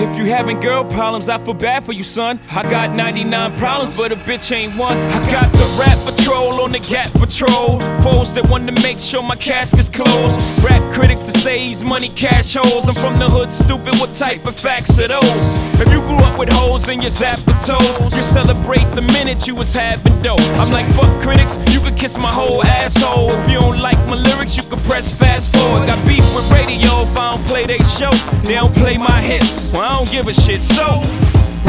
If you having girl problems, I feel bad for you, son. I got 99 problems, but a bitch ain't one. I got the rap patrol on the Gap Patrol. Foes that want to make sure my casket's closed. Rap critics to say he's Money Cash Hoes. I'm from the hood, stupid. What type of facts are those? If you grew up with hoes in your zapatos, you celebrate the minute you was having dough. I'm like, fuck critics, you could kiss my whole asshole. If you don't like my lyrics, you could press fast forward. Got beef with radio if I don't play they show. They don't play my give a shit. So,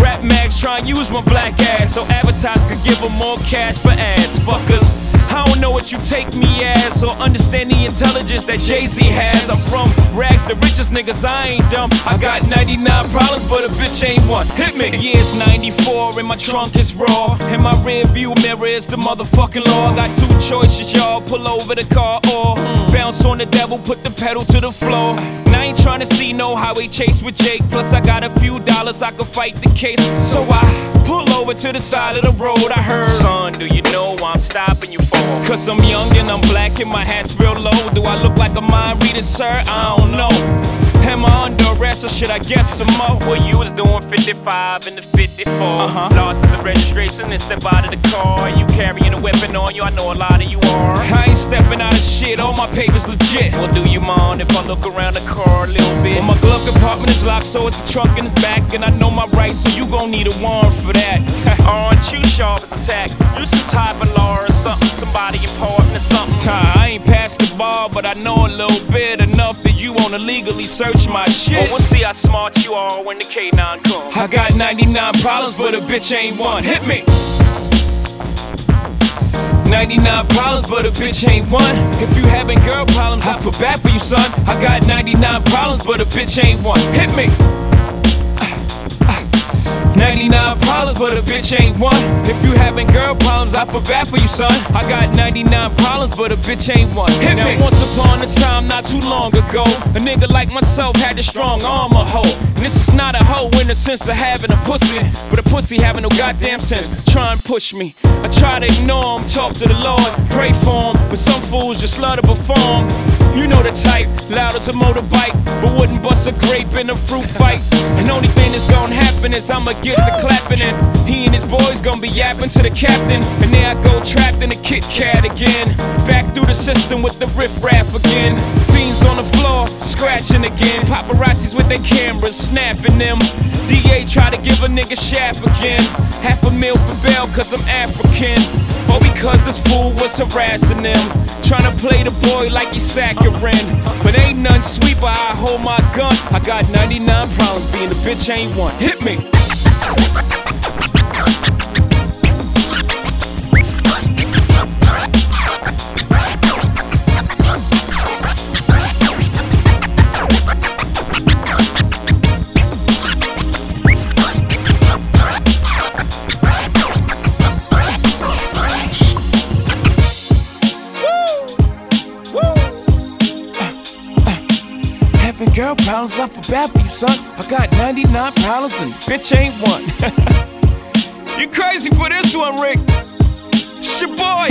Rap Max try and use my black ass so advertisers could give them more cash for ads. Fuckers. I don't know what you take me as or understand the intelligence that Jay Z has. I'm from rags, the richest niggas, I ain't dumb. I got 99 problems, but a bitch ain't one. Hit me. Yeah, it's 94 and my trunk is raw. And my rear view mirror is the motherfucking law. I got two choices, y'all. Pull over the car or bounce on the devil, put the pedal to the floor. And I ain't trying to see no highway chase with Jake. Plus, I got a few dollars, I can fight the case. So I over to the side of the road. I heard, son, do you know why I'm stopping you for? Cause I'm young and I'm black and my hat's real low. Do I look like a mind reader, sir? I don't know. Am I under arrest or should I get some more? Well, you was doing 55 in the 54. Uh-huh. Lost in the registration and step out of the car. You carrying a weapon on you, I know a lot of you are. I ain't stepping out of shit, all my papers legit. Well, do you mind if I look around the car a little bit? Well, my glove compartment so it's the trunk in the back. And I know my rights, so you gon' need a warrant for that. Aren't you sharp as a tack? You some type of law or something, somebody important or something. I ain't past the bar, but I know a little bit enough that you wanna legally search my shit. Well, we'll see how smart you are when the K9 comes. I got 99 problems, but a bitch ain't one. Hit me. 99 problems, but a bitch ain't one. If you having girl problems, I feel bad for you, son. I got 99 problems, but a bitch ain't one. Hit me. 99 problems, but a bitch ain't one. If you having girl problems, I feel bad for you, son. I got 99 problems, but a bitch ain't one. Hit now, me. once upon a time, not too long ago, a nigga like myself had a strong arm a hoe. And this is not a hoe in the sense of having a pussy, but a pussy having no goddamn sense. Try and push me. I try to ignore him, talk to the Lord, pray for him, but some fools just love to perform. You know the type, loud as a motorbike, but wouldn't bust a grape in a fruit fight. And only thing that's gonna happen is I'ma get the clapping and he and his boys gonna be yapping to the captain. And there I go trapped in a Kit Kat again. Back through the system with the riff raff again. Fiends on scratching again. Paparazzis with their cameras, snapping them. DA try to give a nigga shaft again. Half a mil for bail cause I'm African. Or because this fool was harassing them. Trying to play the boy like he's saccharine. But ain't none sweet, but I hold my gun. I got 99 problems, being a bitch ain't one. Hit me. Having girl problems, I feel bad for you, son. I got 99 problems and bitch ain't one. you crazy for this one, Rick? It's your boy,